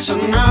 So now